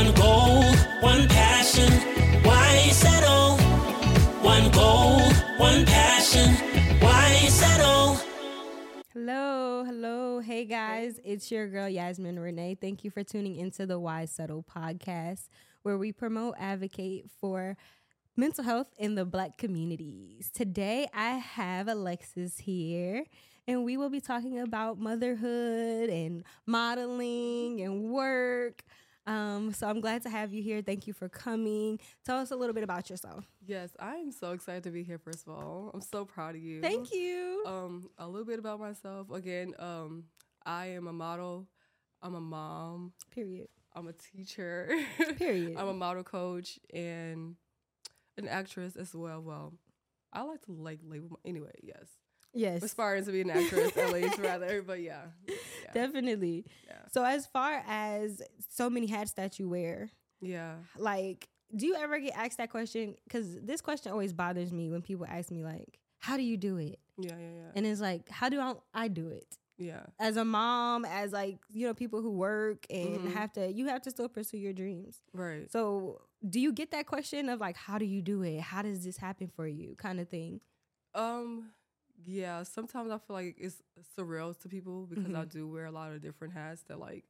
One goal, one passion. Why settle? One goal, one passion. Why settle? Hello, hello. Hey guys, it's your girl Yasmin Renee. Thank you for tuning into the Why Settle podcast, where we promote, advocate for mental health in the black communities. Today I have Alexis here, and we will be talking about motherhood and modeling and work. Um, so I'm glad to have you here. Thank you for coming. Tell us a little bit about yourself. Yes, I am so excited to be here. First of all, I'm so proud of you. Thank you. Um, a little bit about myself. Again, um, I am a model. I'm a mom. Period. I'm a teacher. Period. I'm a model coach and an actress as well. Well, I like to like label. My, anyway, yes, yes. aspiring to be an actress at least, rather. But yeah, yeah, Definitely. yeah, So as far as so many hats that you wear, yeah. like, do you ever get asked that question? Because this question always bothers me when people ask me, like, "How do you do it?" Yeah, yeah, yeah, And it's like, "How do I, I do it?" yeah. As a mom, as like you know, people who work and Mhm. have to, you have to still pursue your dreams. Right. So, do you get that question of like, "How do you do it? How does this happen for you?" kind of thing? Um, yeah. Sometimes I feel like it's surreal to people because I Mhm. do wear a lot of different hats that like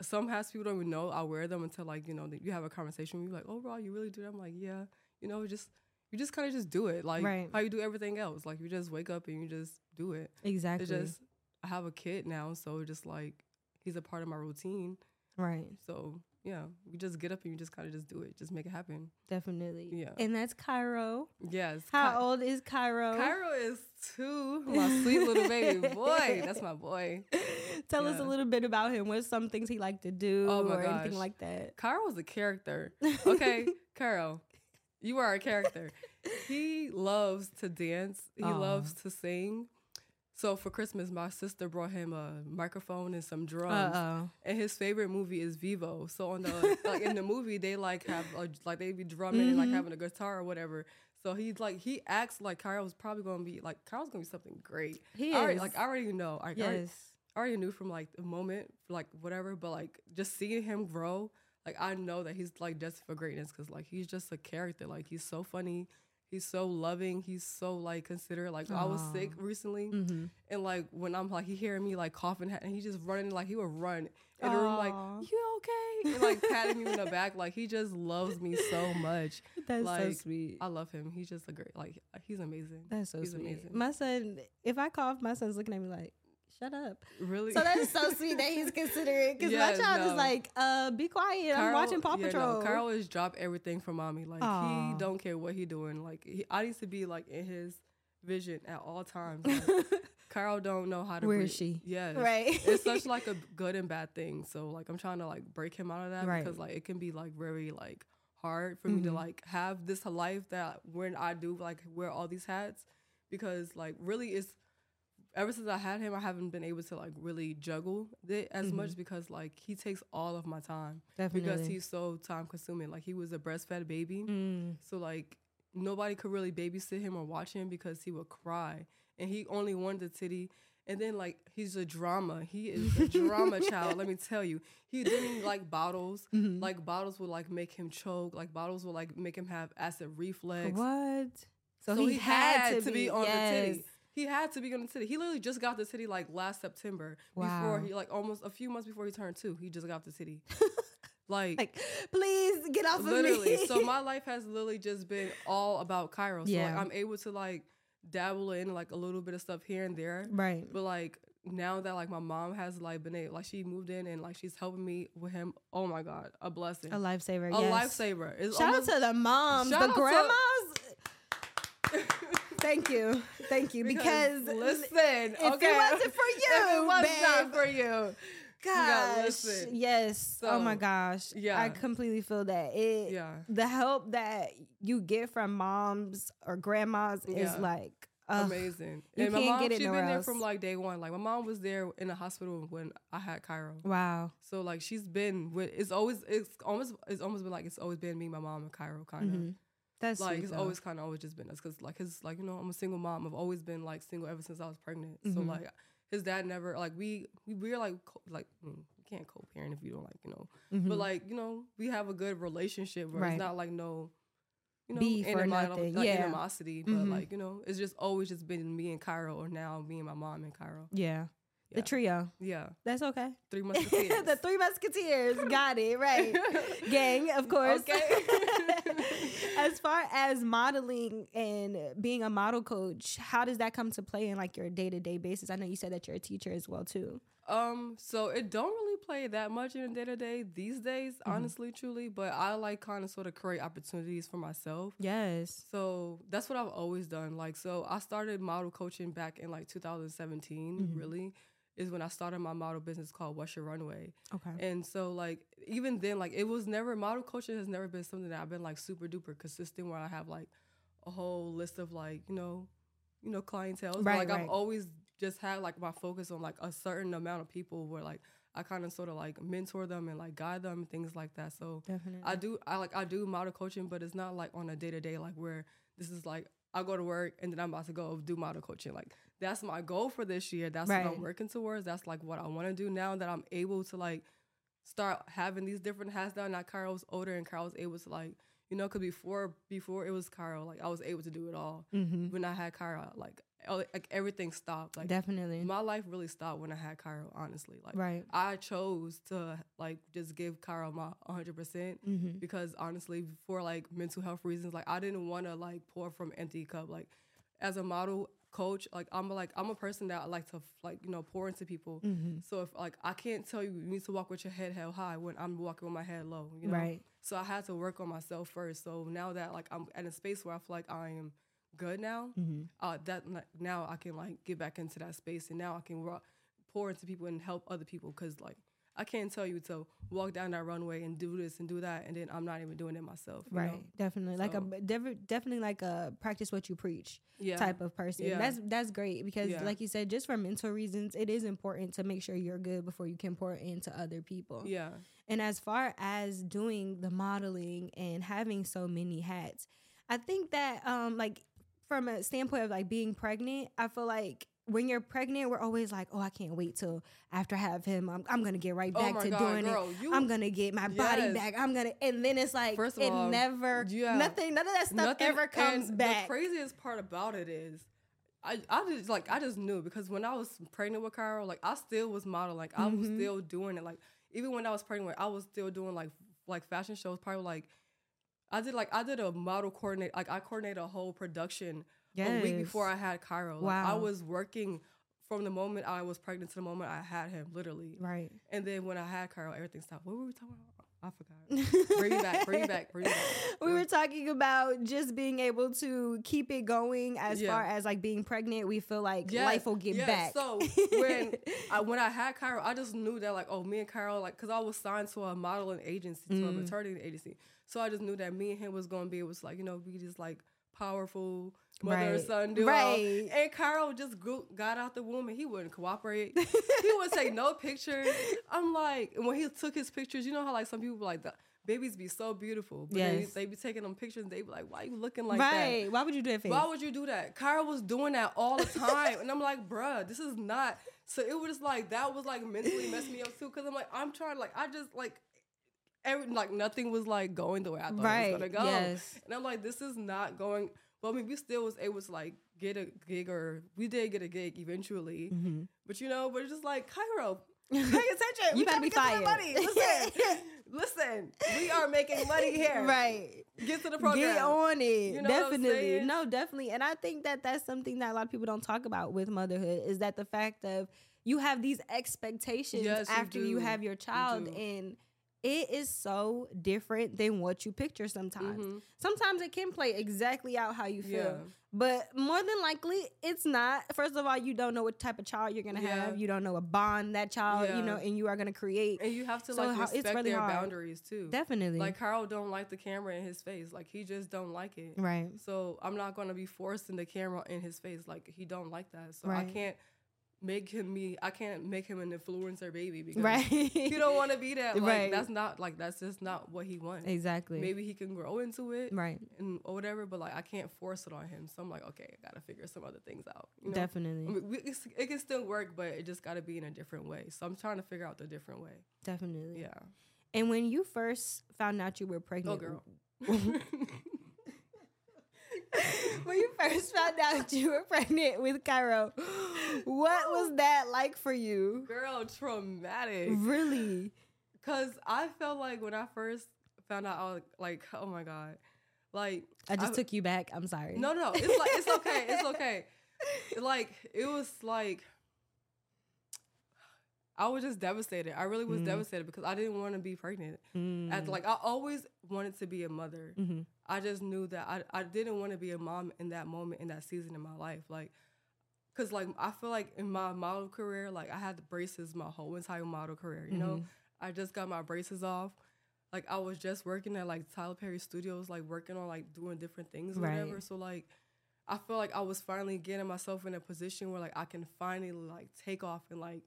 some hats people don't even know I wear them until like you know you have a conversation with you like, oh, bro, you really do that? I'm like, yeah. You know, just you just kind of just do it like Right. how you do everything else. Like you just wake up and you just do it. Exactly. It's just I have a kid now, so just like he's a part of my routine. right. So yeah, you just get up and you just kind of just do it, just make it happen. Definitely. Yeah. And that's Cairo. Yes. How Ky- old is Cairo? Cairo is two, my sweet little baby boy. That's my boy. Tell us a little bit about him. What's some things he liked to do Oh or anything like that? Cairo was a character. Okay, Cairo, you are a character. He loves to dance. He Aw. loves to sing. So for Christmas, my sister brought him a microphone and some drums. Uh-oh. And his favorite movie is Vivo. So on the like in the movie, they like have a, like they be drumming and like Mhm. having a guitar or whatever. So he's like he acts like Cairo's probably gonna be like Cairo's gonna be something great. He I already, is. like I already know. I, I already- yes. I already knew from like the moment, like whatever, but like just seeing him grow, like I know that he's like destined for greatness because like he's just a character. Like he's so funny, he's so loving, he's so like considerate. Like I was sick recently, Mhm. and like when I'm like he hearing me like coughing, and he just running like he would run in the room like you okay, and like patting me in the back. Like he just loves me so much. That's so sweet. I love him. He's just a great like he's amazing. That's so he's sweet. amazing. My son, if I cough, my son's looking at me like, shut up. Really, So that's so sweet that he's considering. because my child is like, uh, be quiet. I'm watching Paw yeah, Patrol. no, Carl is drop everything for mommy. Like Aw. he don't care what he doing. Like he, I need to be like in his vision at all times. Like, Carl don't know how to. Where breathe. is she? Yes, Right. it's such like a good and bad thing. So like I'm trying to like break him out of that Right. because like it can be like very like hard for me to Mhm. like have this life that when I do like wear all these hats because like really it's ever since I had him I haven't been able to like really juggle it as Mhm. much because like he takes all of my time Definitely. because he's so time consuming. Like he was a breastfed baby, Mm. so like nobody could really babysit him or watch him because he would cry, and he only wanted the titty. And then like he's a drama. He is a drama child. Let me tell you, he didn't like bottles. Mhm. Like bottles would like make him choke. Like bottles would like make him have acid reflux. What? So, So he, had, to, be, on the titty. He had to be on the city. He literally just got the city like last September. Before he like almost a few months before he turned two, he just got the city. like Like, please get off literally. of me. so my life has literally just been all about Cairo. So Yeah. like I'm able to like dabble in like a little bit of stuff here and there. right. But like now that like my mom has like been able, like she moved in and like she's helping me with him. Oh my god, a blessing, A lifesaver. a yes. lifesaver. It's Shout almost, out to the moms, the out to- grandmas. Thank you, thank you. Because, listen, if okay, it wasn't for you, if it was babe, not for you, gosh, listen. yes. oh my gosh. Yeah. I completely feel that. It, yeah, the help that you get from moms or grandmas is Yeah. like ugh, amazing. you and my mom, she's been there from like day one. Like my mom was there in the hospital when I had Cairo. Wow, So like she's been with. It's always. It's almost. It's almost been like it's always been me, my mom, and Cairo. Kind of. Mhm. That's like sweet, it's though. always kind of always just been us because like his like you know I'm a single mom. I've always been like single ever since I was pregnant. So Mhm. like his dad never like we we we're like co- like mm, we can't co-parent if you don't like you know. Mhm. But like you know, we have a good relationship where Right. it's not like no. You know, Beef or animo- nothing, like yeah. animosity, but Mhm. like you know, it's just always just been me and Cairo, or now me and my mom and Cairo. yeah. Yeah. The trio. Yeah, That's okay. three musketeers. the three musketeers. Got it. Right. Gang, of course. Okay. as far as modeling and being a model coach, how does that come to play in like your day to day basis? I know you said that you're a teacher as well too. Um, so it don't really play that much in day to day these days, Mm-hmm. honestly, truly. But I like kind of sort of create opportunities for myself. Yes. So that's what I've always done. Like, so I started model coaching back in like 2017. Mhm. Really, is when I started my model business called What's Your Runway. Okay. And so like even then, like it was never model coaching has never been something that I've been like super duper consistent where I have like a whole list of like you know, you know clientele. Right, like right. I've always just had like my focus on like a certain amount of people where like I kind of sort of like mentor them and like guide them and things like that. So Definitely. I do I like I do model coaching, but it's not like on a day to day like where this is like I go to work and then I'm about to go do model coaching. Like that's my goal for this year. That's what I'm working towards. That's like what I want to do now that I'm able to like start having these different hats down. Now Carl was older and Carl was able to like you know because before before it was Carl like I was able to do it all. mm-hmm. When I had Carl like el- like everything stopped. Like Definitely. my life really stopped when I had Carl. Honestly, like right. I chose to like just give Carl my 100 percent Mm-hmm. because honestly for like mental health reasons like i didn't want to like pour from empty cup like as a model coach like i'm like i'm a person that I like to like you know pour into people Mm-hmm. so if like i can't tell you you need to walk with your head held high when i'm walking with my head low you know Right. so i had to work on myself first so now that like i'm at a space where i feel like i am good now Mm-hmm. uh that like, now i can like get back into that space and now i can pour into people and help other people because like I can't tell you to walk down that runway and do this and do that, and then I'm not even doing it myself. Right. know? Definitely. Like a So- definitely like a practice what you preach Yeah. type of person. Yeah. That's that's great because Yeah. like you said, just for mental reasons, it is important to make sure you're good before you can pour into other people. Yeah. And as far as doing the modeling and having so many hats, I think that um like from a standpoint of like being pregnant, I feel like when you're pregnant, we're always like, oh, I can't wait till after I have him. I'm, I'm gonna get right Oh back my to God, doing girl, it. you- I'm gonna get my body back. I'm gonna, and then it's like, First of it all, never, yeah. nothing, none of that stuff Nothing- ever comes and back. The craziest part about it is, I, I just like I just knew because when I was pregnant with Cairo, like I still was modeling, like I was Mhm. still doing it. Like even when I was pregnant, with, I was still doing like like fashion shows. Probably like I did like I did a model coordinate, like I coordinated a whole production a week before I had Cairo. Like, I was working from the moment I was pregnant to the moment I had him, literally. right. And then when I had Cairo, everything stopped. What were we talking about? I forgot. bring me back. Bring me back. Bring me back. we were talking about just being able to keep it going as Yeah. far as like being pregnant. We feel like Yes, life will get yes. back. So when I when I had Cairo, I just knew that like oh me and Cairo like because I was signed to a modeling agency to a Mm. maternity agency, so I just knew that me and him was gonna be able to like you know be just like powerful mother and Right. son duo. Right. And Carl just got out the womb and he wouldn't cooperate. he would take no pictures. I'm like and when he took his pictures, you know how like some people like the babies be so beautiful, but Yes. they, they be taking them pictures and they be like, why you looking like that? right. Why would you do that? Face? Why would you do that? Cairo was doing that all the time. and I'm like, bruh, this is not. So it was like, that was like mentally messed me up too. Cause I'm like, I'm trying, like, I just like, every, like nothing was like going the way I thought right. it was gonna go. Yes. And I'm like, this is not going. But I mean, we still was able to like get a gig or we did get a gig eventually. Mm-hmm. But you know, we're just like, Cairo, pay attention. You We gotta be fired. Money. Listen, listen, we are making money here. Right. Get to the program. Get on it. You know definitely. No, definitely. And I think that that's something that a lot of people don't talk about with motherhood is that the fact of you have these expectations Yes, after you, do. have your child do. and it is so different than what you picture sometimes. Mhm. Sometimes it can play exactly out how you feel. Yeah. But more than likely, it's not. First of all, you don't know what type of child you're gonna Yeah. have. You don't know a bond that child, you know, and you are gonna create. And you have to So like respect really their hard. boundaries too. Definitely. Like Carl don't like the camera in his face. Like he just don't like it. right. So I'm not gonna be forcing the camera in his face. Like he don't like that. So I can't make him me. I can't make him an influencer baby because right. he don't want to be that. Like Right. that's not like that's just not what he wants. exactly. Maybe he can grow into it Right. and or whatever, but like I can't force it on him. So I'm like, okay, I gotta figure some other things out. You know? Definitely. I mean, we, it can still work, but it just got to be in a different way. So I'm trying to figure out the different way. Definitely. Yeah. And when you first found out you were pregnant, Oh, girl. when you first found out you were pregnant with Cairo, what was that like for you? Girl, traumatic. Really? Cause I felt like when I first found out, I was like, oh my god, like I just I- took you back. I'm sorry. no, no, it's like it's okay, it's okay. Like it was like I was just devastated. I really was Mm. devastated because I didn't want to be pregnant. Mm. Like I always wanted to be a mother. Mhm. I just knew that I I didn't want to be a mom in that moment in that season in my life. Like cuz like I feel like in my model career like I had the braces my whole entire model career, you know? Mm-hmm. I just got my braces off. Like I was just working at like Tyler Perry Studios like working on like doing different things or Right. whatever. So like I feel like I was finally getting myself in a position where like I can finally like take off and like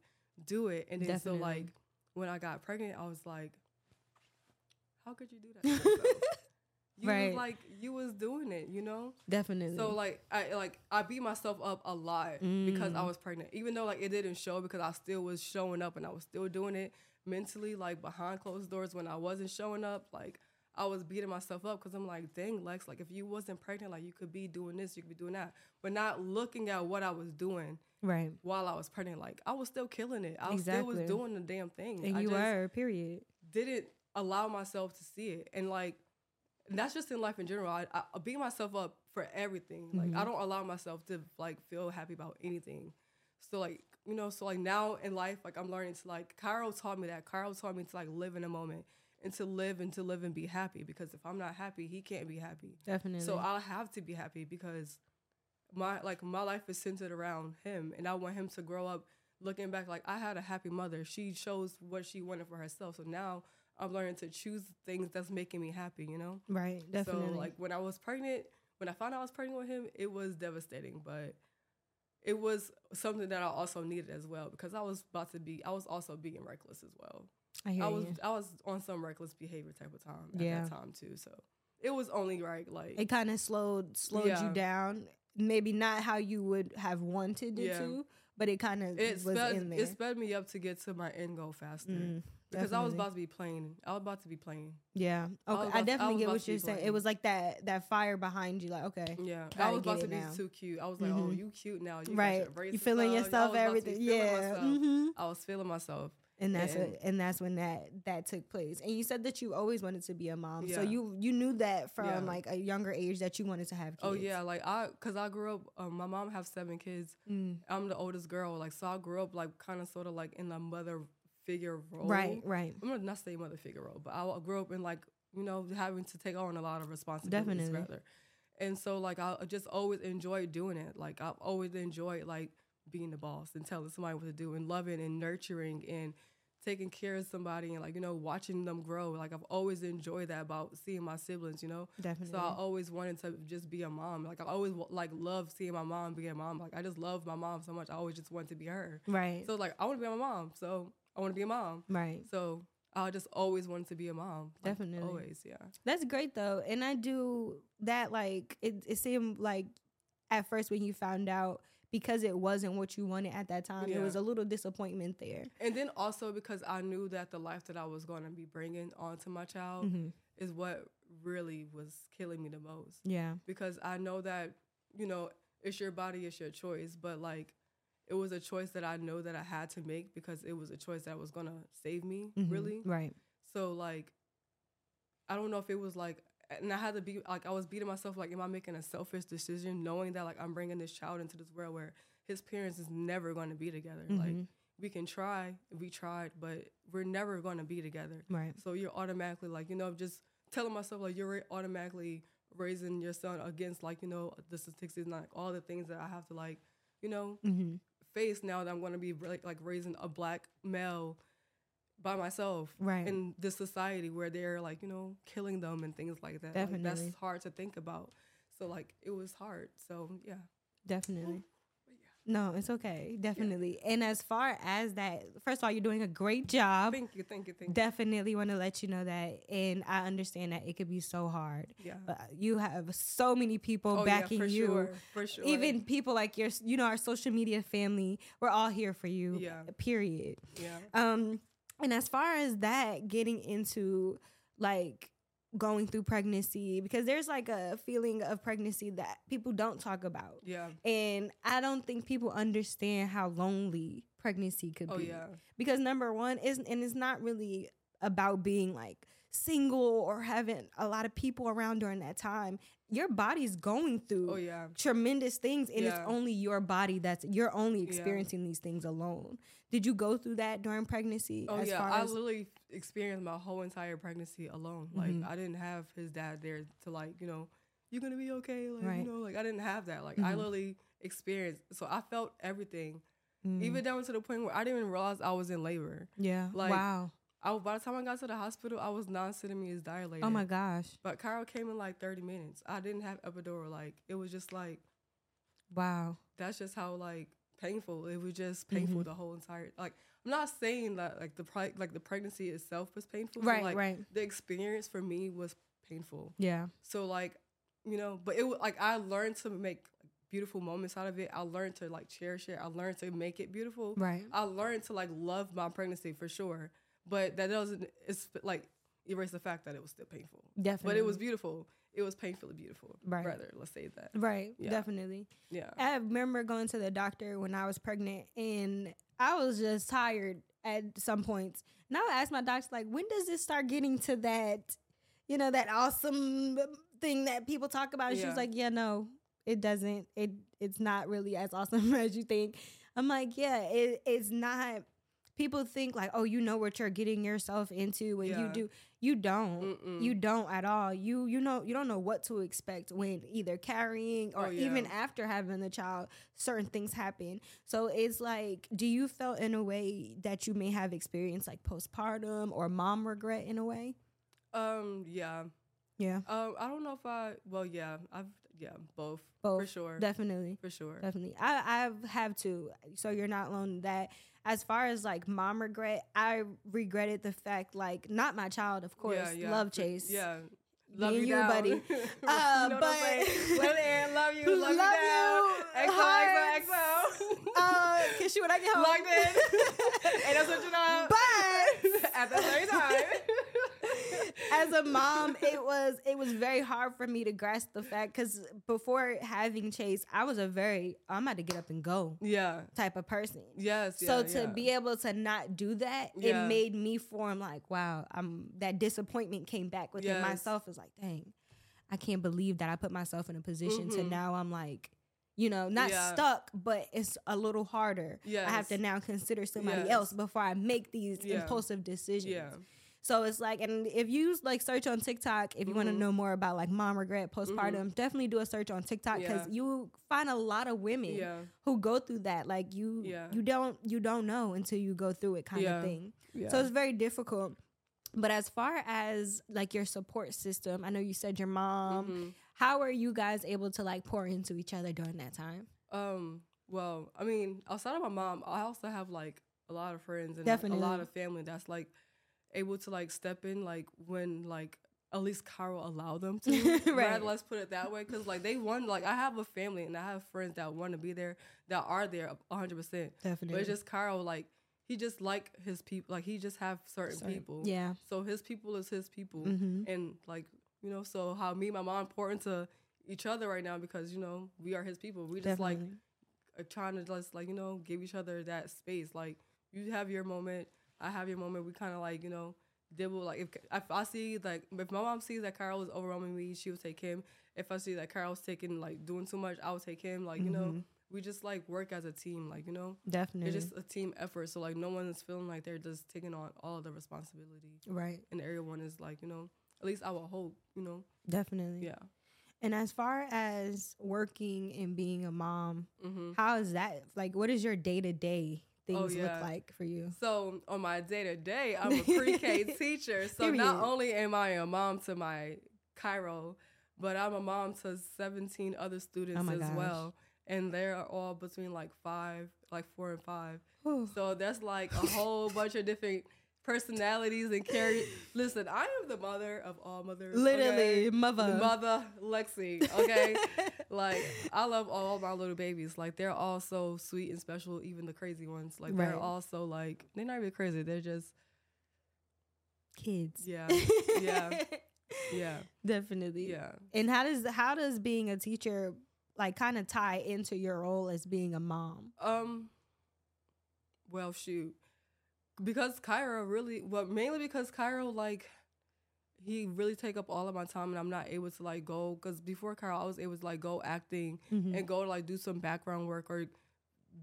do it. And then Definitely. so like when I got pregnant, I was like, how could you do that? you Right. was like you was doing it, you know? Definitely. So like I like I beat myself up a lot because I Mm. was pregnant. Even though like it didn't show because I still was showing up and I was still doing it mentally like behind closed doors when I wasn't showing up like I was beating myself up because I'm like, dang, Lex, like if you wasn't pregnant, like you could be doing this, you could be doing that, but not looking at what I was doing right. while I was pregnant. Like I was still killing it. I was still was doing the damn thing. And I you were, period. didn't allow myself to see it, and like and that's just in life in general. I, I, beat myself up for everything. Like Mm-hmm. I don't allow myself to like feel happy about anything. So like you know, so like now in life, like I'm learning to like Cairo taught me that. Cairo taught me to like live in a moment and to live and to live and be happy. Because if I'm not happy, he can't be happy. Definitely. So I'll have to be happy because my like my life is centered around him, and I want him to grow up looking back like I had a happy mother. She chose what she wanted for herself. So now I'm learning to choose things that's making me happy. You know. right. Definitely. So like when I was pregnant, when I found out I was pregnant with him, it was devastating, but it was something that I also needed as well because I was about to be I was also being reckless as well. I hear I was you. I was on some reckless behavior type of time at Yeah. that time too. So it was only right like It kind of slowed slowed you down. Maybe not how you would have wanted it Yeah. to, but it kind of it was sped, in there. it sped me up to get to my end goal faster. Mm, because I was about to be playing. I was about to be playing. Yeah. Okay. I, I definitely was get what you're saying. It was like that that fire behind you. Like, okay. Yeah, I was about to be now. too cute. I was like, oh, Mhm. you cute now. You right. You feeling. Yourself, was about to be everything. Yeah. myself. hmm I was feeling myself. And that's And- what, and that's when that that took place. And you said that you always wanted to be a mom. So you you knew that from Yeah. like a younger age that you wanted to have kids. Oh yeah, like I, cause I grew up. Um, my mom have seven kids. Mm. I'm the oldest girl. Like so, I grew up like kind of sort of like in the mother figure role. Right. Right. I'm gonna not say mother figure role, but I grew up in like you know having to take on a lot of responsibilities Definitely. rather, and so like I just always enjoyed doing it. Like I've always enjoyed like being the boss and telling somebody what to do and loving and nurturing and taking care of somebody and like you know watching them grow. Like I've always enjoyed that about seeing my siblings. You know, Definitely. so I always wanted to just be a mom. Like I always like love seeing my mom be a mom. Like I just love my mom so much. I always just wanted to be her. right. So like I want to be my mom. So I want to be a mom. right. So I just always wanted to be a mom. like, Definitely. Always, yeah. That's great though. And I do that like it, it seemed like at first when you found out because it wasn't what you wanted at that time, it was a little disappointment there. And then also because I knew that the life that I was going to be bringing onto my child Mhm. is what really was killing me the most. Yeah. Because I know that, you know, it's your body, it's your choice, but like it was a choice that I know that I had to make because it was a choice that was going to save me, Mhm. really. Right. So like, I don't know if it was like, and I had to be like, I was beating myself like, am I making a selfish decision, knowing that like I'm bringing this child into this world where his parents is never going to be together. Like Mhm. we can try, we tried, but we're never going to be together. Right. So you're automatically like, you know, just telling myself like you're automatically raising your son against like you know the statistics and like all the things that I have to like, you know, Mm-hmm. Face now that I'm going to be like, like raising a black male by myself Right. in this society where they're like you know killing them and things like that. Like, that's hard to think about. So like it was hard. So yeah. Definitely. No, it's okay. Definitely. And as far as that, first of all, you're doing a great job. Thank you, thank you, thank you. Definitely want to let you know that. And I understand that it could be so hard. Yeah. But you have so many people Oh, backing yeah, for you. sure, for sure. Even people like your, you know, our social media family, we're all here for you. Yeah. Period. yeah, Um, and as far as that, getting into like going through pregnancy, because there's like a feeling of pregnancy that people don't talk about. yeah. And I don't think people understand how lonely pregnancy could Oh be. yeah, Because number one is and it's not really about being like single or having a lot of people around during that time. Your body's going through oh yeah. tremendous things and it's only your body that's you're only Yeah. experiencing these things alone. Did you go through that during pregnancy? Oh as yeah, far I as literally experienced my whole entire pregnancy alone. Like Mhm. I didn't have his dad there to like, you know, you're gonna be okay. Like Right. you know, like I didn't have that. Like I Mhm. literally experienced. So I felt everything, Mm. even down to the point where I didn't even realize I was in labor. yeah. like, wow. I by the time I got to the hospital, I was non-centimeters dilated. Oh my gosh. But Cairo came in like 30 minutes. I didn't have epidural. Like it was just like Wow. that's just how like painful it was. Just painful Mhm. the whole entire like. I'm not saying that like the pri- like the pregnancy itself was painful. but, Right, like, right. The experience for me was painful. Yeah. So like, you know, but it was like I learned to make beautiful moments out of it. I learned to like cherish it. I learned to make it beautiful. Right. I learned to like love my pregnancy for sure. But that doesn't it's like erase the fact that it was still painful. Definitely. But it was beautiful. It was painfully beautiful. Right. Rather, let's say that. Right. Yeah. Definitely. Yeah. I remember going to the doctor when I was pregnant and I was just tired at some points. And I would ask my doctor, like, when does this start getting to that, you know, that awesome thing that people talk about? And she was like, Yeah, no, it doesn't. It it's not really as awesome as you think. I'm like, yeah, it, it's not. People think like, oh, you know what you're getting yourself into when you do. You don't. Mm-mm. You don't at all. You you know you don't know what to expect when either carrying or Oh, yeah. even after having the child. Certain things happen. So it's like, do you feel in a way that you may have experienced like postpartum or mom regret in a way? Um. Yeah. Yeah, Um. I don't know if I. Well. Yeah. I've. Yeah. Both. both For sure. definitely. for sure. Definitely. I I have to. So you're not alone in that. As far as like mom regret, I regretted the fact like not my child, of course. Yeah, yeah. Love Chase. Yeah. Love you, you, buddy. you Uh, know but- what I'm saying? Let it in. Love you. Love, Love you. Down. you. XO. XO, XO. Uh, kiss you when I get home. Locked in. and that's what you know. But at the same time. As a mom, it was it was very hard for me to grasp the fact because before having Chase, I was a very I'm about to get up and go yeah. type of person. Yes. so yeah, to yeah. be able to not do that, Yeah. it made me form like, wow, I'm that disappointment came back within Yes. myself. It's like, dang, I can't believe that I put myself in a position to Mhm. now I'm like, you know, not Yeah. stuck, but it's a little harder. I have to now consider somebody Yes. else before I make these Yeah. impulsive decisions. Yeah. So it's like, and if you like search on TikTok, if you want to know more about like mom regret, postpartum, definitely do a search on TikTok because Yeah. you find a lot of women Yeah. who go through that. Like you, Yeah. you don't, you don't know until you go through it, kind of thing. So it's very difficult. But as far as like your support system, I know you said your mom. Mhm. How are you guys able to like pour into each other during that time? Um. Well, I mean, outside of my mom, I also have like a lot of friends and Definitely. a lot of family that's like able to like step in like when like at least Cairo allowed them to. Right. Let's put it that way, because like they want like I have a family and I have friends that want to be there that are there hundred percent. Definitely. But it's just Carl like he just like his people like he just have certain Sorry. people. Yeah. So his people is his people, hmm and like you know, so how me and my mom pour into each other right now because you know we are his people. We just like Definitely. are trying to just like you know give each other that space. Like you have your moment, I have your moment. We kind of like you know dibble. Like if if I see like if my mom sees that Carl is overwhelming me, she will take him. If I see that Carl's taking like doing too much, I will take him. Like you know, Mhm. we just like work as a team. Like you know, Definitely. it's just a team effort. So like no one is feeling like they're just taking on all the responsibility, right. and everyone is like you know. At least I will hope, you know. Definitely. Yeah. And as far as working and being a mom, hmm how is that? Like, what is your day to day Oh, things yeah. look like for you? So on my day to day, I'm a pre-K teacher. So not only am I a mom to my Cairo, but I'm a mom to 17 other students Oh as gosh. well. and they're all between like five, like four and five. Whew. So that's like a whole bunch of different personalities and carry. Listen, I am the mother of all mothers. Literally, okay? mother. The mother, Lexi. Okay, like I love all my little babies. Like they're all so sweet and special. Even the crazy ones. Like Right. they're all so like they're not even crazy. They're just Kids. yeah, yeah, yeah, Definitely. yeah. And how does how does being a teacher like kind of tie into your role as being a mom? Um. Well, shoot, because Cairo really, well, mainly because Cairo like, he really take up all of my time, and I'm not able to like go. Because before Cairo, I was able to like go acting Mm-hmm. and go like do some background work or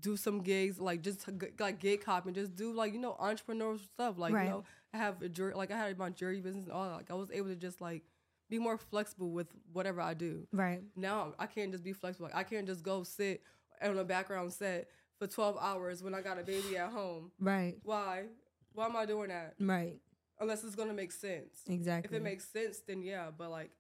do some gigs, like just like gig hopping, just do like you know entrepreneurial stuff. Like Right. you know, I have a jury, like I had my jury business and all. that. Like I was able to just like be more flexible with whatever I do Right. now I can't just be flexible. Like, I can't just go sit on a background set for 12 hours when I got a baby at home. Right. Why? Why am I doing that? Right. Unless it's gonna make sense. Exactly. If it makes sense, then yeah. But like,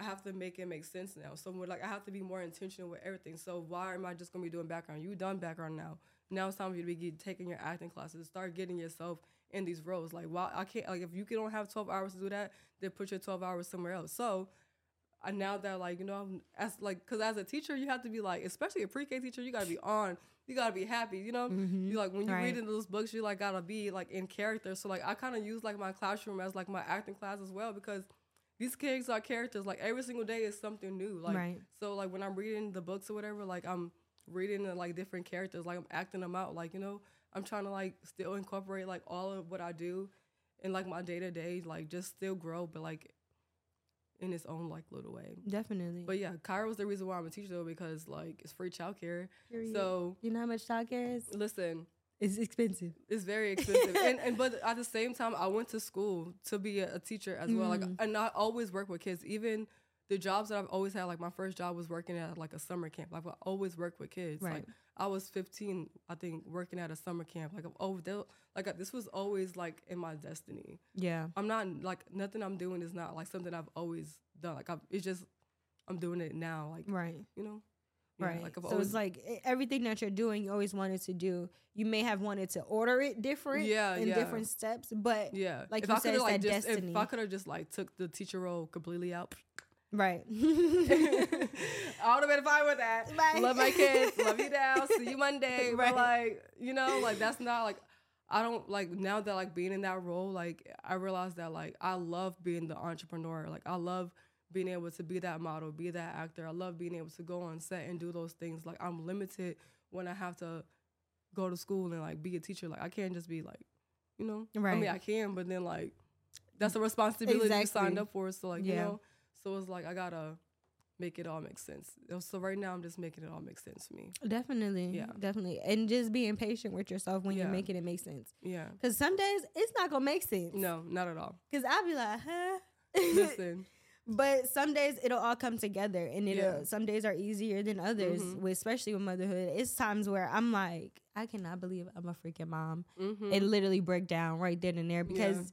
I have to make it make sense now. So we're like, I have to be more intentional with everything. So why am I just gonna be doing background? You done background now. Now it's time for you to be taking your acting classes. Start getting yourself in these roles. Like, why I can't like if you don't have 12 hours to do that, then put your 12 hours somewhere else. So I now that like you know I'm as like because as a teacher you have to be like especially a pre-K teacher you gotta be on you gotta be happy you know? Mhm. you like when you're Right. reading those books you like gotta be like in character. So like I kind of use like my classroom as like my acting class as well because these kids are characters. Like every single day is something new. Like Right. so like when I'm reading the books or whatever like I'm reading the, like different characters. Like I'm acting them out. Like you know I'm trying to like still incorporate like all of what I do in like my day to day like just still grow. But like in its own like little way Definitely. but yeah, Cairo's the reason why I'm a teacher though because like it's free childcare. Period. So you know how much childcare is? listen, It's expensive. it's very expensive, and, and but at the same time, I went to school to be a, a teacher as well. Like, Mm. and I always work with kids. Even the jobs that I've always had, like my first job was working at like a summer camp. Like I always worked with kids. Right. Like I was 15, I think, working at a summer camp. Like oh, they'll- like this was always like in my destiny. Yeah. I'm not like nothing I'm doing is not like something I've always done. Like I've, it's just I'm doing it now. Like Right. you know. Right. Like I've so it's like everything that you're doing, you always wanted to do. You may have wanted to order it different Yeah, in yeah. different steps, but Yeah, Like if you I said, could it's like that just destiny. if I could have just like took the teacher role completely out, right. I would have been fine with that. Right. Love my kids, love you now, see you Monday. Right. But like you know, like that's not like I don't like now that like being in that role. Like I realize that like I love being the entrepreneur. Like I love being able to be that model, be that actor. I love being able to go on set and do those things. Like I'm limited when I have to go to school and like be a teacher. Like I can't just be like, you know, right. I mean I can, but then like that's a responsibility you signed up for. So like you Yeah. know, so it's like I gotta make it all make sense. So right now I'm just making it all make sense to me. Definitely. Yeah. Definitely. And just being patient with yourself when you're making it make sense. Yeah. Because some days it's not to make sense. No, not at all. Because I'll be like, huh? Listen. but some days it'll all come together and it'll Yeah. some days are easier than others Mhm. with especially with motherhood it's times where i'm like i cannot believe i'm a freaking mom hmm and literally break down right then and there because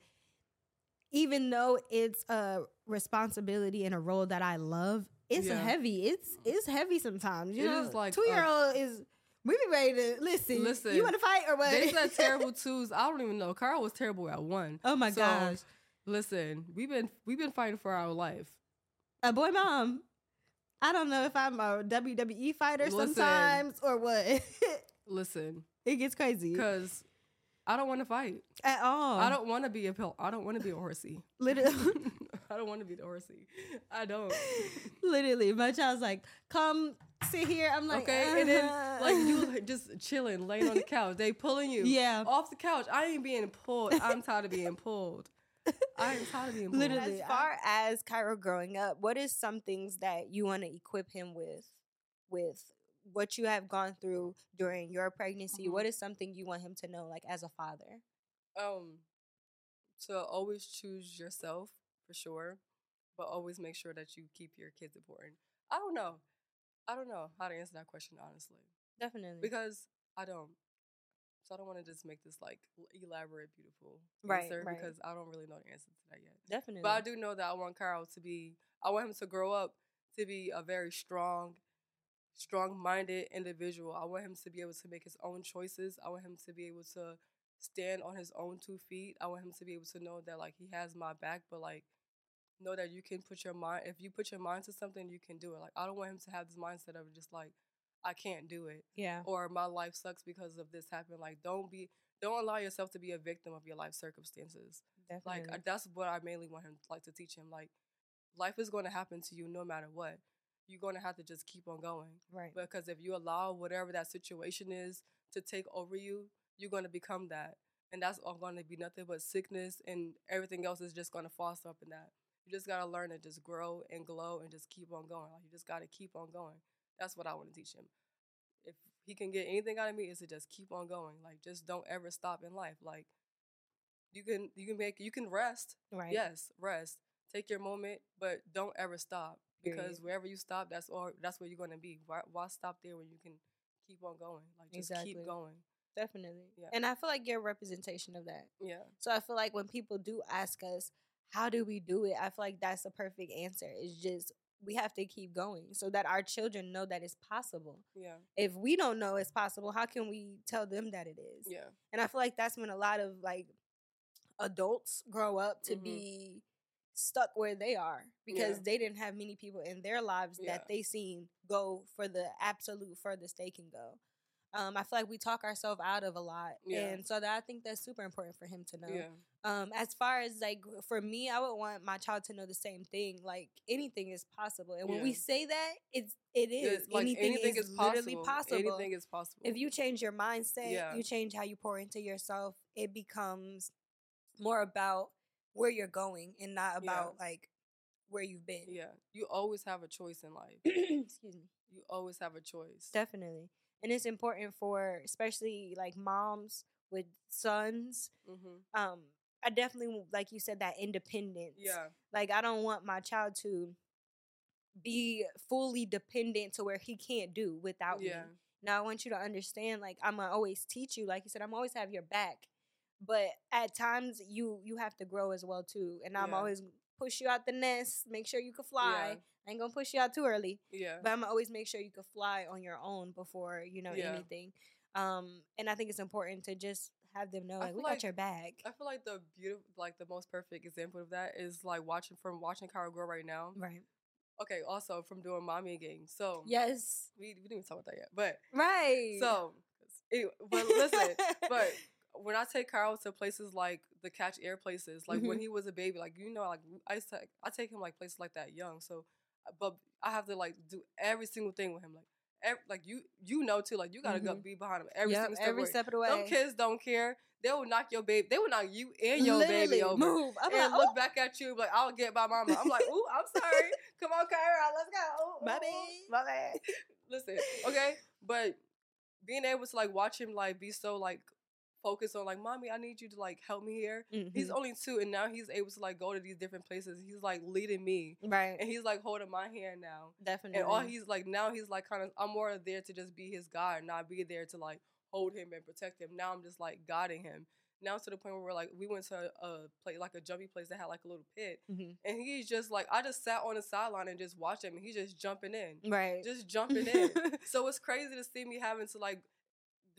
even though it's a responsibility in a role that i love it's Yeah. heavy it's it's heavy sometimes you It know is like uh, two year old is we be ready to listen Listen, you want to fight or what They said terrible twos. I don't even know. Carl was terrible at one. oh my So, gosh Listen, we've been we've been fighting for our life. a boy mom. I don't know if I'm a WWE fighter Listen. sometimes or what. Listen, it gets crazy because I don't want to fight. at all. I don't want to be a pill. I don't want to be a horsey. literally, I don't want to be the horsey. I don't. literally. My child's like, "Come sit here." I'm like, okay, and then "Uh-huh." like you like, just chilling, laying on the couch. They pulling you. Yeah. Off the couch. I ain't being pulled. I'm tired of being pulled. I am tired of being pulled. Literally. As far as Cairo growing up, what is some things that you want to equip him with, with what you have gone through during your pregnancy? Mhm. What is something you want him to know, like as a father? Um, to always choose yourself for sure, but always make sure that you keep your kids important. I don't know. I don't know how to answer that question honestly Definitely. because I don't. So I don't want to just make this like elaborate, beautiful Right, answer right. because I don't really know the answer to that yet. Definitely. But I do know that I want Carl to be. I want him to grow up to be a very strong, strong-minded individual. I want him to be able to make his own choices. I want him to be able to stand on his own two feet. I want him to be able to know that like he has my back, but like know that you can put your mind if you put your mind to something, you can do it. Like I don't want him to have this mindset of just like I can't do it Yeah. or my life sucks because of this happened. Like don't be don't allow yourself to be a victim of your life circumstances. Definitely. Like uh, that's what I mainly want him like to teach him. Like life is going to happen to you no matter what. You're going to have to just keep on going right. because if you allow whatever that situation is to take over you, you're going to become that. And that's all going to be nothing but sickness and everything else is just going to foster up in that. You just got to learn to just grow and glow and just keep on going. Like you just got to keep on going. That's what I want to teach him. If he can get anything out of me is to just keep on going. Like just don't ever stop in life. Like you can you can make you can rest. right. Yes, rest. Take your moment, but don't ever stop because wherever you stop, that's all. That's where you're gonna be. Why, why stop there when you can keep on going? Like just Exactly. keep going. Definitely. Yeah. And I feel like you're a representation of that. Yeah, So I feel like when people do ask us, how do we do it? I feel like that's the perfect answer. It's just we have to keep going so that our children know that it's possible. yeah, If we don't know it's possible, how can we tell them that it is? yeah, And I feel like that's when a lot of like adults grow up to Mhm. be stuck where they are because Yeah. they didn't have many people in their lives Yeah. that they seen go for the absolute furthest they can go. Um, I feel like we talk ourselves out of a lot, Yeah. and so that I think that's super important for him to know. yeah, Um, as far as like for me, I would want my child to know the same thing. Like anything is possible, and when we say that, it's it is It's like anything, is, literally possible. Anything is possible. if you change your mindset, you change how you pour into yourself, it becomes more about where you're going and not about like where you've been. yeah, you always have a choice in life. Excuse me. You always have a choice. Definitely. And it's important for especially like moms with sons. hmm Um, I definitely like you said that independence. Yeah, Like I don't want my child to be fully dependent to where he can't do without yeah, me. Now I want you to understand, like I'm gonna always teach you, like you said, I'm always have your back. But at times you you have to grow as well too. And I'm Yeah. always push you out the nest, make sure you can fly. Yeah. I ain't gonna push you out too early. yeah, But I'm gonna always make sure you can fly on your own before, you know, Yeah. anything. Um, and I think it's important to just have them know like we feel got like- your back. I feel like the beautiful, like the most perfect example of that is like watching from watching Kara grow right now. Right. Okay, also from doing mommy games. So Yes. we, we didn't even talk about that yet, but Right. so anyway, but listen, but when I take Carl to places like the catch air places, like when Mhm. he was a baby, like you know, like I used to, I take him like places like that young. So, uh, but I have to like do every single thing with him, like. Every, like you, you know too. Like you gotta go Mhm. be behind him every Yep, single step. every of the way. step of the way. Them kids don't care. They will knock your baby. They will knock you and your baby Literally, over Move. I'm and like, look "Oh, back at you like I'll get by mama. I'm like, ooh, I'm sorry. Come on, Cairo, let's go. Ooh, my ooh." my bad. Listen, okay, but being able to like watch him like be so like focused on like, mommy, I need you to like help me here. He's Mhm. only two, and now he's able to like go to these different places. He's like leading me, right. and he's like holding my hand now. Definitely. And all he's like now he's like kind of I'm more there to just be his guide, not be there to like hold him and protect him. Now I'm just like guiding him. Now to the point where we're like we went to a, a play like a jumpy place that had like a little pit, Mhm. and he's just like I just sat on the sideline and just watched him, and he's just jumping in, right. just jumping in. so it's crazy to see me having to like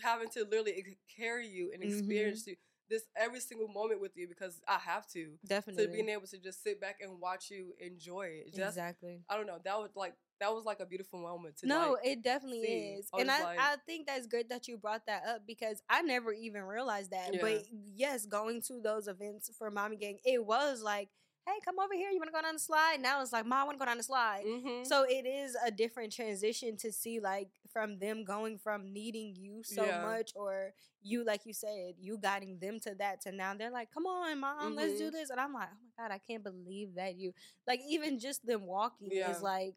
having to literally carry you and Mm-hmm. experience you this every single moment with you because I have to. Definitely. To being able to just sit back and watch you enjoy it. Just exactly. I don't know. That was like that was like a beautiful moment to No, like, it definitely see. is. I And I, like- I think that's great that you brought that up because I never even realized that. Yeah. But yes, going to those events for Mommy Gang, it was like, hey, come over here. You want to go down the slide? Now it's like, Mom, I want to go down the slide. Mhm. So it is a different transition to see like from them going from needing you so Yeah. much or you like you said you guiding them to that to now they're like come on mom let's do Mhm. this and I'm like oh my god I can't believe that you like even just them walking Yeah. is like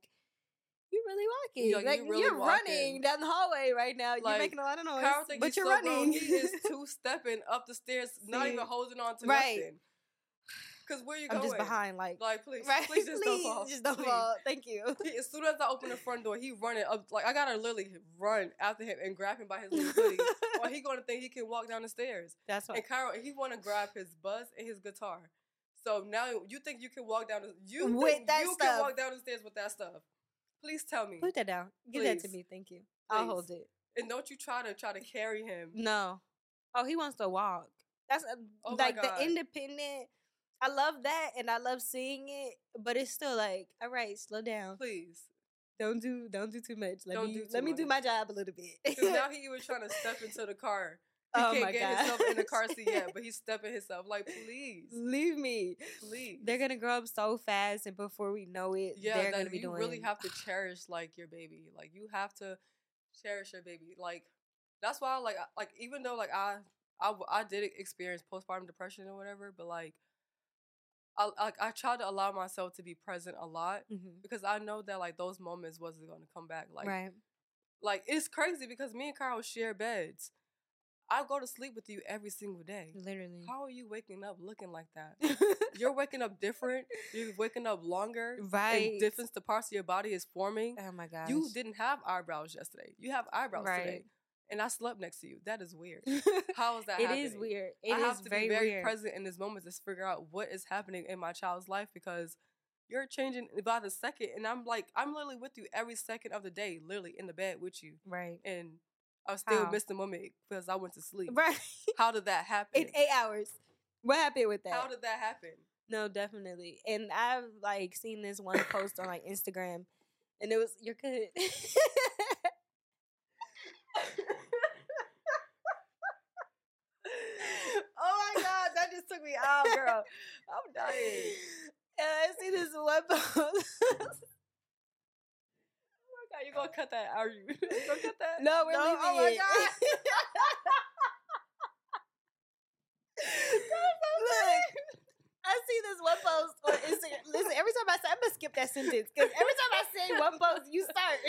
you're really walking Yeah, you like really you're walking. running down the hallway right now you're making a lot of noise but you're so running He is two stepping up the stairs, not even holding on to Right. nothing. Cause where you I'm going? just behind like Like please, right please just don't fall. just don't please. fall thank you He, as soon as I open the front door, he running up. Like I gotta literally run after him and grab him by his little hoodie, or he gonna think he can walk down the stairs. that's what And Cairo, he want to grab his buzz and his guitar. So now you think you can walk down the you With that you stuff. can walk down the stairs with that stuff. Please tell me. Put that down. Give that to me. Thank you. I'll hold it. And don't you try to try to carry him. No. Oh, he wants to walk. That's a, Oh like the independent. I love that, and I love seeing it, but it's still like, all right, slow down. Please. Don't do, don't do too much. Let Don't me, do let too me do my job a little bit. Because now he was trying to step into the car. He oh can't my get god, himself in the car seat yet, but he's stepping himself. Like, please. leave me. Please. They're gonna grow up so fast, and before we know it, yeah, they're gonna be you doing. really have to cherish like your baby. Like you have to cherish your baby. Like that's why like like even though like I I I did experience postpartum depression or whatever, but like I like I tried to allow myself to be present a lot Mhm. because I know that like those moments wasn't going to come back. Like right. like it's crazy because me and Cairo share beds. I go to sleep with you every single day. Literally. How are you waking up looking like that? You're waking up different. You're waking up longer. Right. And different the parts of your body is forming. oh my gosh. You didn't have eyebrows yesterday. You have eyebrows today. And I slept next to you. That is weird. How is that It happening? is weird. It I is have to very, be very weird. present in this moment to figure out what is happening in my child's life because you're changing by the second. And I'm like, I'm literally with you every second of the day, literally in the bed with you. Right. And I still How? missed the moment because I went to sleep. Right. How did that happen? In eight hours. What happened with that? How did that happen? No, definitely. And I've like seen this one post on like Instagram, and it was you're good. oh my god, that just took me out, girl. I'm dying. And I see this one post. Oh my god, you gonna cut that? Are you? you gonna cut that? no, we're leaving Oh my god. Look, I see this one post on Instagram. Listen, every time I say, I'm gonna skip that sentence because every time I say one post, you start.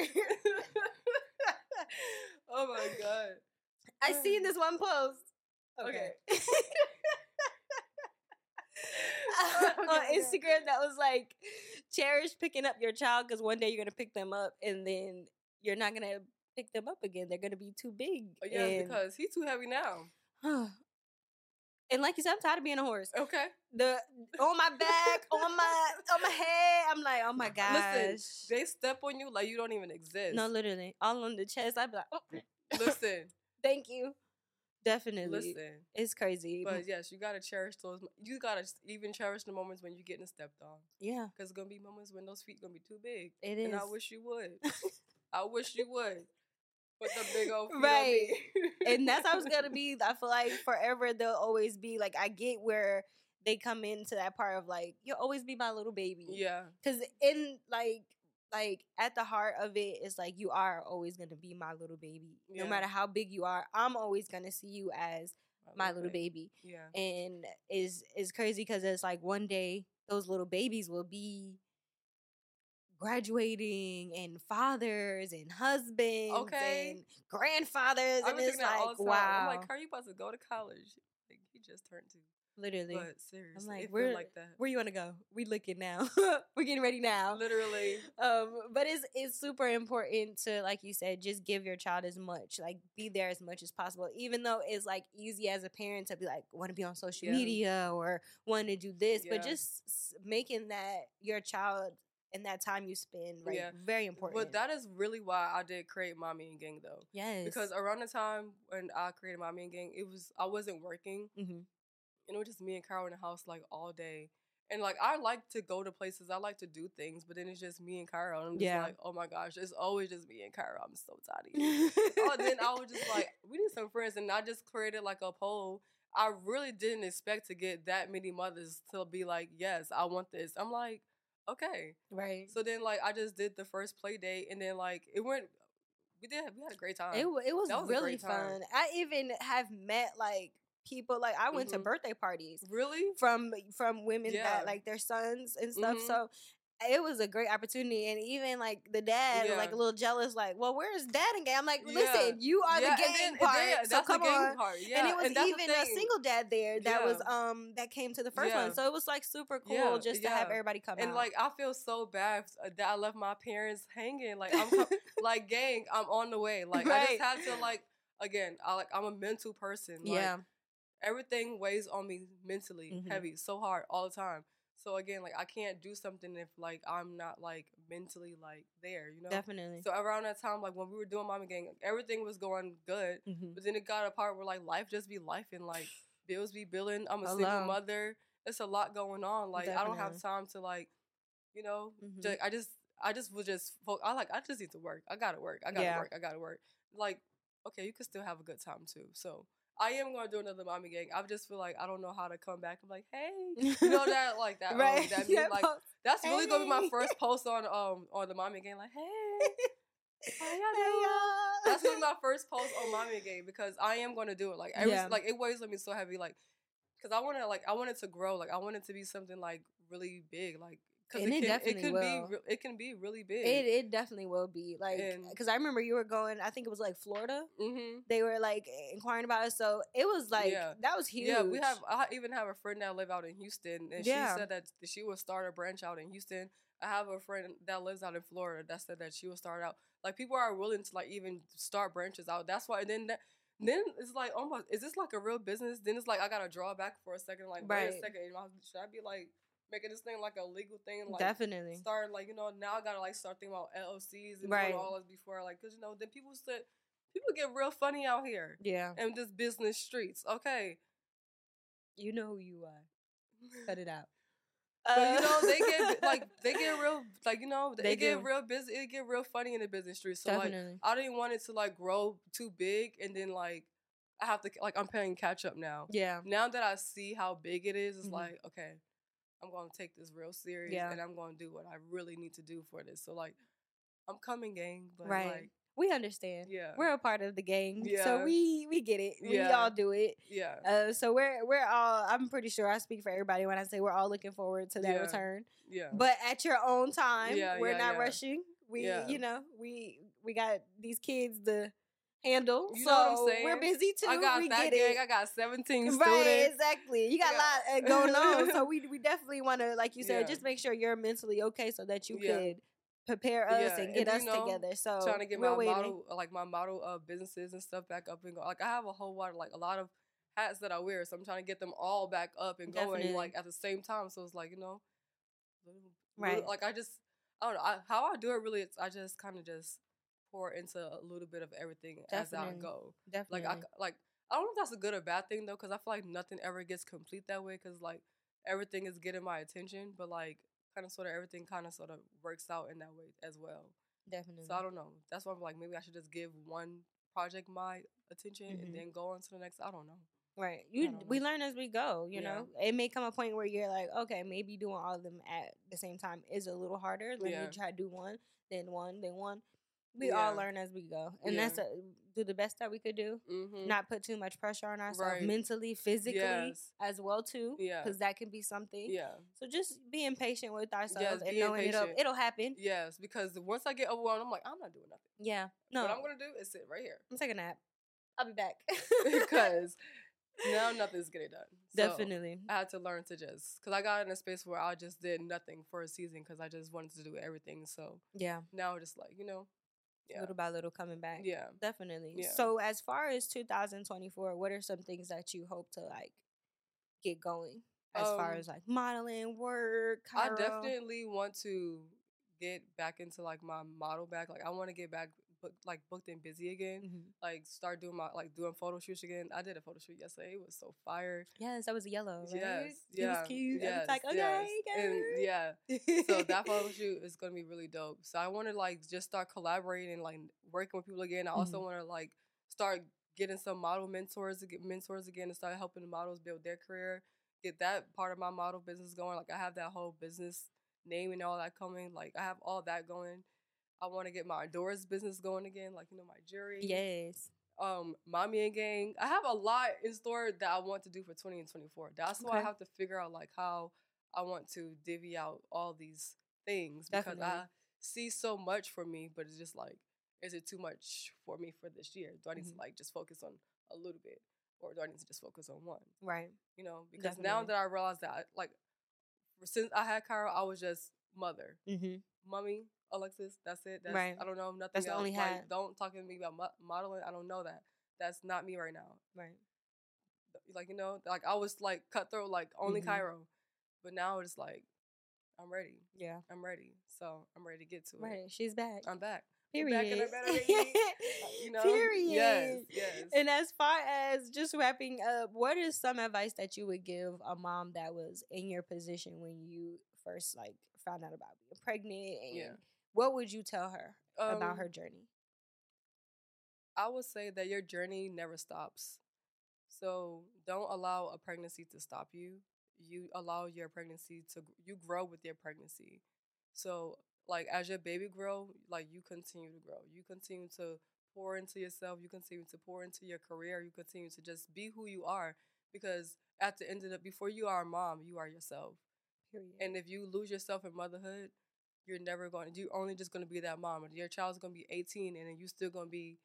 oh my god. I seen this one post. Okay. Okay, okay. Instagram that was like, cherish picking up your child because one day you're gonna pick them up and then you're not gonna pick them up again. They're gonna be too big. Oh, yeah, and, because he's too heavy now. and like you said, I'm tired of being a horse. Okay. The on my back, on my on my head. I'm like, oh my gosh. Listen, they step on you like you don't even exist. no, literally, all on the chest. I'd be like, oh, listen, thank you. Definitely, listen. it's crazy. But yes, you gotta cherish those. You gotta even cherish the moments when you're getting stepped on, yeah, because it's gonna be moments when those feet gonna be too big. it is. And I wish you would. I wish you would. Put the big old feet Right. and that's how it's gonna be. I feel like forever they'll always be like I get where they come into that part of like you'll always be my little baby. yeah. Cause in like like at the heart of it is like you are always gonna be my little baby. Yeah. No matter how big you are, I'm always gonna see you as my little baby. Yeah. And is is crazy because it's like one day those little babies will be graduating and fathers and husbands Okay. and grandfathers I and it's thinking that all like wow I'm like, are you about to go to college? Like he just turned two. Literally But seriously, like, it feel where- like that. where you want to go we looking now we're getting ready now Literally. um but it's it's super important to like you said just give your child as much like be there as much as possible even though it's like easy as a parent to be like want to be on social Yeah. media or want to do this but just making that your child and that time you spend like Yeah. very important But that is really why I did create Mommy and Gang though. yes Because around the time when I created Mommy and Gang, it was I wasn't working. Mhm. And it was just me and Cairo in the house like all day. And like I like to go to places, I like to do things, but then it's just me and Cairo. And I'm just Yeah. like, oh my gosh, it's always just me and Cairo. I'm so tired of you. oh, then I was just like, we need some friends, and I just created like a poll. I really didn't expect to get that many mothers to be like, yes, I want this. I'm like, okay. right So then like I just did the first play date, and then like it went. We did. We had a great time. It, it was, was really fun. I even have met like people like I went to Mhm. birthday parties really. from from women Yeah. that like their sons and stuff. Mhm. So it was a great opportunity, and even like the dad was like a little jealous, like, "Well, where's dad and gang?" I'm like, Yeah. "Listen, you are Yeah, the gang and and part, then- so come on." part. Yeah, and it was the even a single dad there that was um that came to the first Yeah. one, so it was like super cool Yeah, just to have everybody come And out. like I feel so bad that I left my parents hanging. Like I'm like gang, I'm on the way. Like I just had to like again, I like I'm a mental person. Like, yeah, Everything weighs on me mentally Mhm. heavy, so hard all the time. So again, like I can't do something if like I'm not like mentally like there, you know. Definitely. So around that time, like when we were doing Mama Gang, everything was going good. Mhm. But then it got a part where like life just be life and like bills be billing. I'm a single mother. It's a lot going on. Like I don't have time to like, you know, Mhm. ju- I just I just was just I like I just need to work. I gotta work. I gotta Yeah. work. I gotta work. Like okay, you can still have a good time too. So I am gonna do another mommy gang. I just feel like I don't know how to come back. I'm like, hey, you know that like that. um, right. that meme, Yeah, like post- that's really gonna be my first post on um on the mommy gang. Like, hey, Hey, y'all. That's gonna be my first post on mommy game because I am gonna do it. Like every Yeah. like it weighs on me so heavy. Like because I want to like I want it to grow. Like I want it to be something like really big. Like because And it, it can, definitely it can will. be it can be really big. It it definitely will be like because I remember you were going. I think it was like Florida. mm-hmm. They were like inquiring about it, so it was like Yeah. that was huge. Yeah, we have. I even have a friend that live out in Houston, and Yeah. she said that she would start a branch out in Houston. I have a friend that lives out in Florida that said that she would start out. Like people are willing to like even start branches out. That's why. And then that, then it's like, oh my, is this like a real business? Then it's like I gotta draw back for a second. Like wait a second, should I be like making this thing like a legal thing? Like definitely. start like you know now I gotta like start thinking about LLCs and Right. all this before like because you know then people said people get real funny out here Yeah, in this business streets. Okay. you know who you are. Cut it out. But you know, Uh, they get like they get real like you know, They get do. real busy it get real funny in the business street. So like definitely. I didn't want it to like grow too big and then like I have to like I'm playing catch up now. yeah, Now that I see how big it is, it's Mhm. like, okay, I'm gonna take this real serious Yeah. and I'm gonna do what I really need to do for this. So like I'm coming gang, but Right. like we understand. yeah. We're a part of the gang, Yeah. so we we get it. We Yeah. all do it. yeah. Uh, so we're we're all. I'm pretty sure I speak for everybody when I say we're all looking forward to that Yeah. return. yeah. But at your own time, Yeah, we're not rushing. We, you know, we we got these kids to handle. You so know what I'm saying? we're busy too. I got we that get gang, it. I got 17 Right, students. exactly. You got Yeah. a lot uh, going on, so we we definitely want to, like you said, Yeah. just make sure you're mentally okay, so that you Yeah. could prepare us and and get you us know, together. So trying to get my waiting. model like my model of businesses and stuff back up and go. Like I have a whole lot of like a lot of hats that I wear, so I'm trying to get them all back up and going like at the same time. So it's like you know, Right. like I just I don't know I, how I do it. Really, it's I just kind of just pour into a little bit of everything as I go. Definitely. Like I like I don't know if that's a good or bad thing though, because I feel like nothing ever gets complete that way. Because like everything is getting my attention, but like kind of sort of everything kind of sort of works out in that way as well. definitely. So I don't know. That's why I'm like maybe I should just give one project my attention Mhm. and then go on to the next. I don't know. Right. You we learn as we go, you Yeah. know. It may come a point where you're like, okay, maybe doing all of them at the same time is a little harder. Let Yeah. me try to do one, then one, then one. We all learn as we go. And Yeah. that's a, do the best that we could do. Mm-hmm. Not put too much pressure on ourselves Right. mentally, physically Yes. as well too. Yeah. Because that can be something. Yeah. So just being patient with ourselves and being knowing it'll it'll happen. Yes, because once I get overwhelmed, I'm like, I'm not doing nothing. Yeah. No. What I'm gonna do is sit right here I'm taking a nap. I'll be back. because now nothing's getting done. So, definitely. I had to learn to just because I got in a space where I just did nothing for a season because I just wanted to do everything. So Yeah. now just like you know, yeah, Little by little coming back. yeah. Definitely. Yeah. So as far as 2024, what are some things that you hope to like get going as far Um, as like modeling, work, I definitely want to get back into like my model back. Like I want to get back book, like booked and busy again. Mhm. Like start doing my like doing photo shoots again. I did a photo shoot yesterday. It was so fire. Yes, that was yellow, right? Yes, It yeah, was cute. Yes, like, okay, yes. and yeah. So that photo shoot is gonna be really dope. So I want to like just start collaborating and like working with people again. I also Mhm. want to like start getting some model mentors to get mentors again and start helping the models build their career. Get that part of my model business going. Like I have that whole business name and all that coming. Like I have all that going. I want to get my Doors business going again. Like you know my jewelry. yes. Um, mommy and gang. I have a lot in store that I want to do for 20 and 24. That's why I have to figure out like how I want to divvy out all these things because I see so much for me, but it's just like, is it too much for me for this year? Do I need Mhm. to like just focus on a little bit, or do I need to just focus on one? Right. You know, because now that I realize that, I, like, since I had Cairo, I was just mother, Mm-hmm. mummy, Alexis. That's it. That's, Right. I don't know nothing That's the else. only like, don't talk to me about mo- modeling. I don't know that. That's not me right now Right. like you know like i was like cutthroat like only Mhm. cairo but now it's like I'm ready. Yeah. I'm ready. So I'm ready to get to it. Right. She's back. I'm back. Period. back and I'm better than you. Know? Period. Yes. Yes. And as far as just wrapping up, what is some advice that you would give a mom that was in your position when you first like found out about being pregnant? And Yeah. what would you tell her about Um, her journey? I would say that your journey never stops. So don't allow a pregnancy to stop you. You allow your pregnancy to you grow with your pregnancy. So like as your baby grow, like you continue to grow. You continue to pour into yourself. You continue to pour into your career. You continue to just be who you are because at the end of the before you are a mom, you are yourself. Period. And if you lose yourself in motherhood, you're never going. You're only just going to be that mom. And your child's going to be 18, and then you're still going to be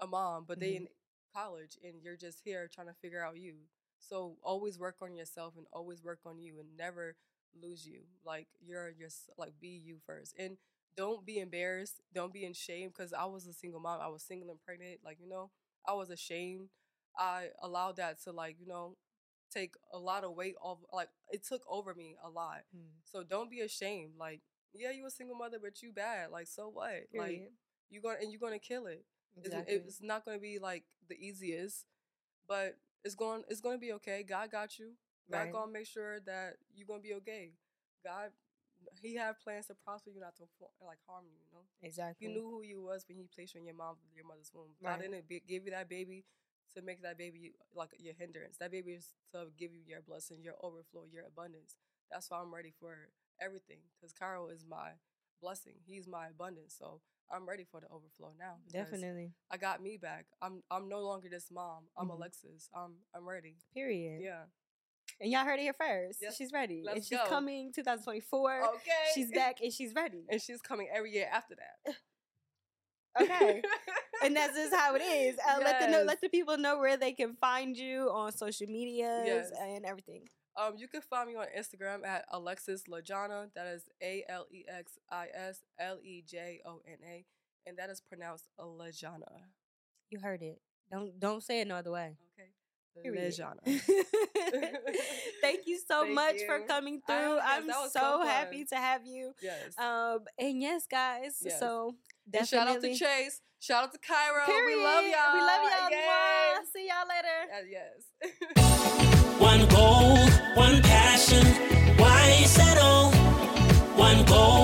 a mom, but they Mhm. in college, and you're just here trying to figure out you. So always work on yourself, and always work on you, and never lose you. Like you're just like be you first, and don't be embarrassed. Don't be in shame. Because I was a single mom. I was single and pregnant. Like you know, I was ashamed. I allowed that to like you know take a lot of weight off. Like it took over me a lot. Mm. So don't be ashamed. Like, yeah, you a single mother, but you bad. Like, so what? Like, Period. you gonna and you're gonna kill it. It's, it's not gonna be like the easiest, but it's going it's gonna be okay. God got you. God Right. gonna make sure that you're gonna be okay. God, He have plans to prosper you, not to like harm you. You know, exactly. you knew who you was when He placed you in your mom, your mother's womb. Right. God didn't give you that baby to make that baby like your hindrance. That baby is to give you your blessing, your overflow, your abundance. That's why I'm ready for everything. Cause Cairo is my blessing. He's my abundance. So I'm ready for the overflow now. Definitely. I got me back. I'm I'm no longer this mom. I'm Mhm. Alexis. I'm I'm ready. Period. Yeah. And y'all heard it here first. Yes. She's ready. and Let's she's go. coming 2024. Okay. She's back and she's ready. and she's coming every year after that. Okay. and that's just how it is. Uh, Let the know, let the people know where they can find you on social media Yes. and everything. Um, you can find me on Instagram at Alexis Lejona. That is A L E X I S L E J O N A, and that is pronounced Lejona. You heard it. Don't don't say it no other way. Okay. Lejona. Thank you so Thank much you. for coming through. I, am so, so happy to have you. Yes. Um, and yes, guys. Yes. So Definitely. And shout out to Chase. Shout out to Cairo. Period. We love y'all. We love y'all. See y'all later. Uh, yes. one goal, one passion. Why settle? One goal.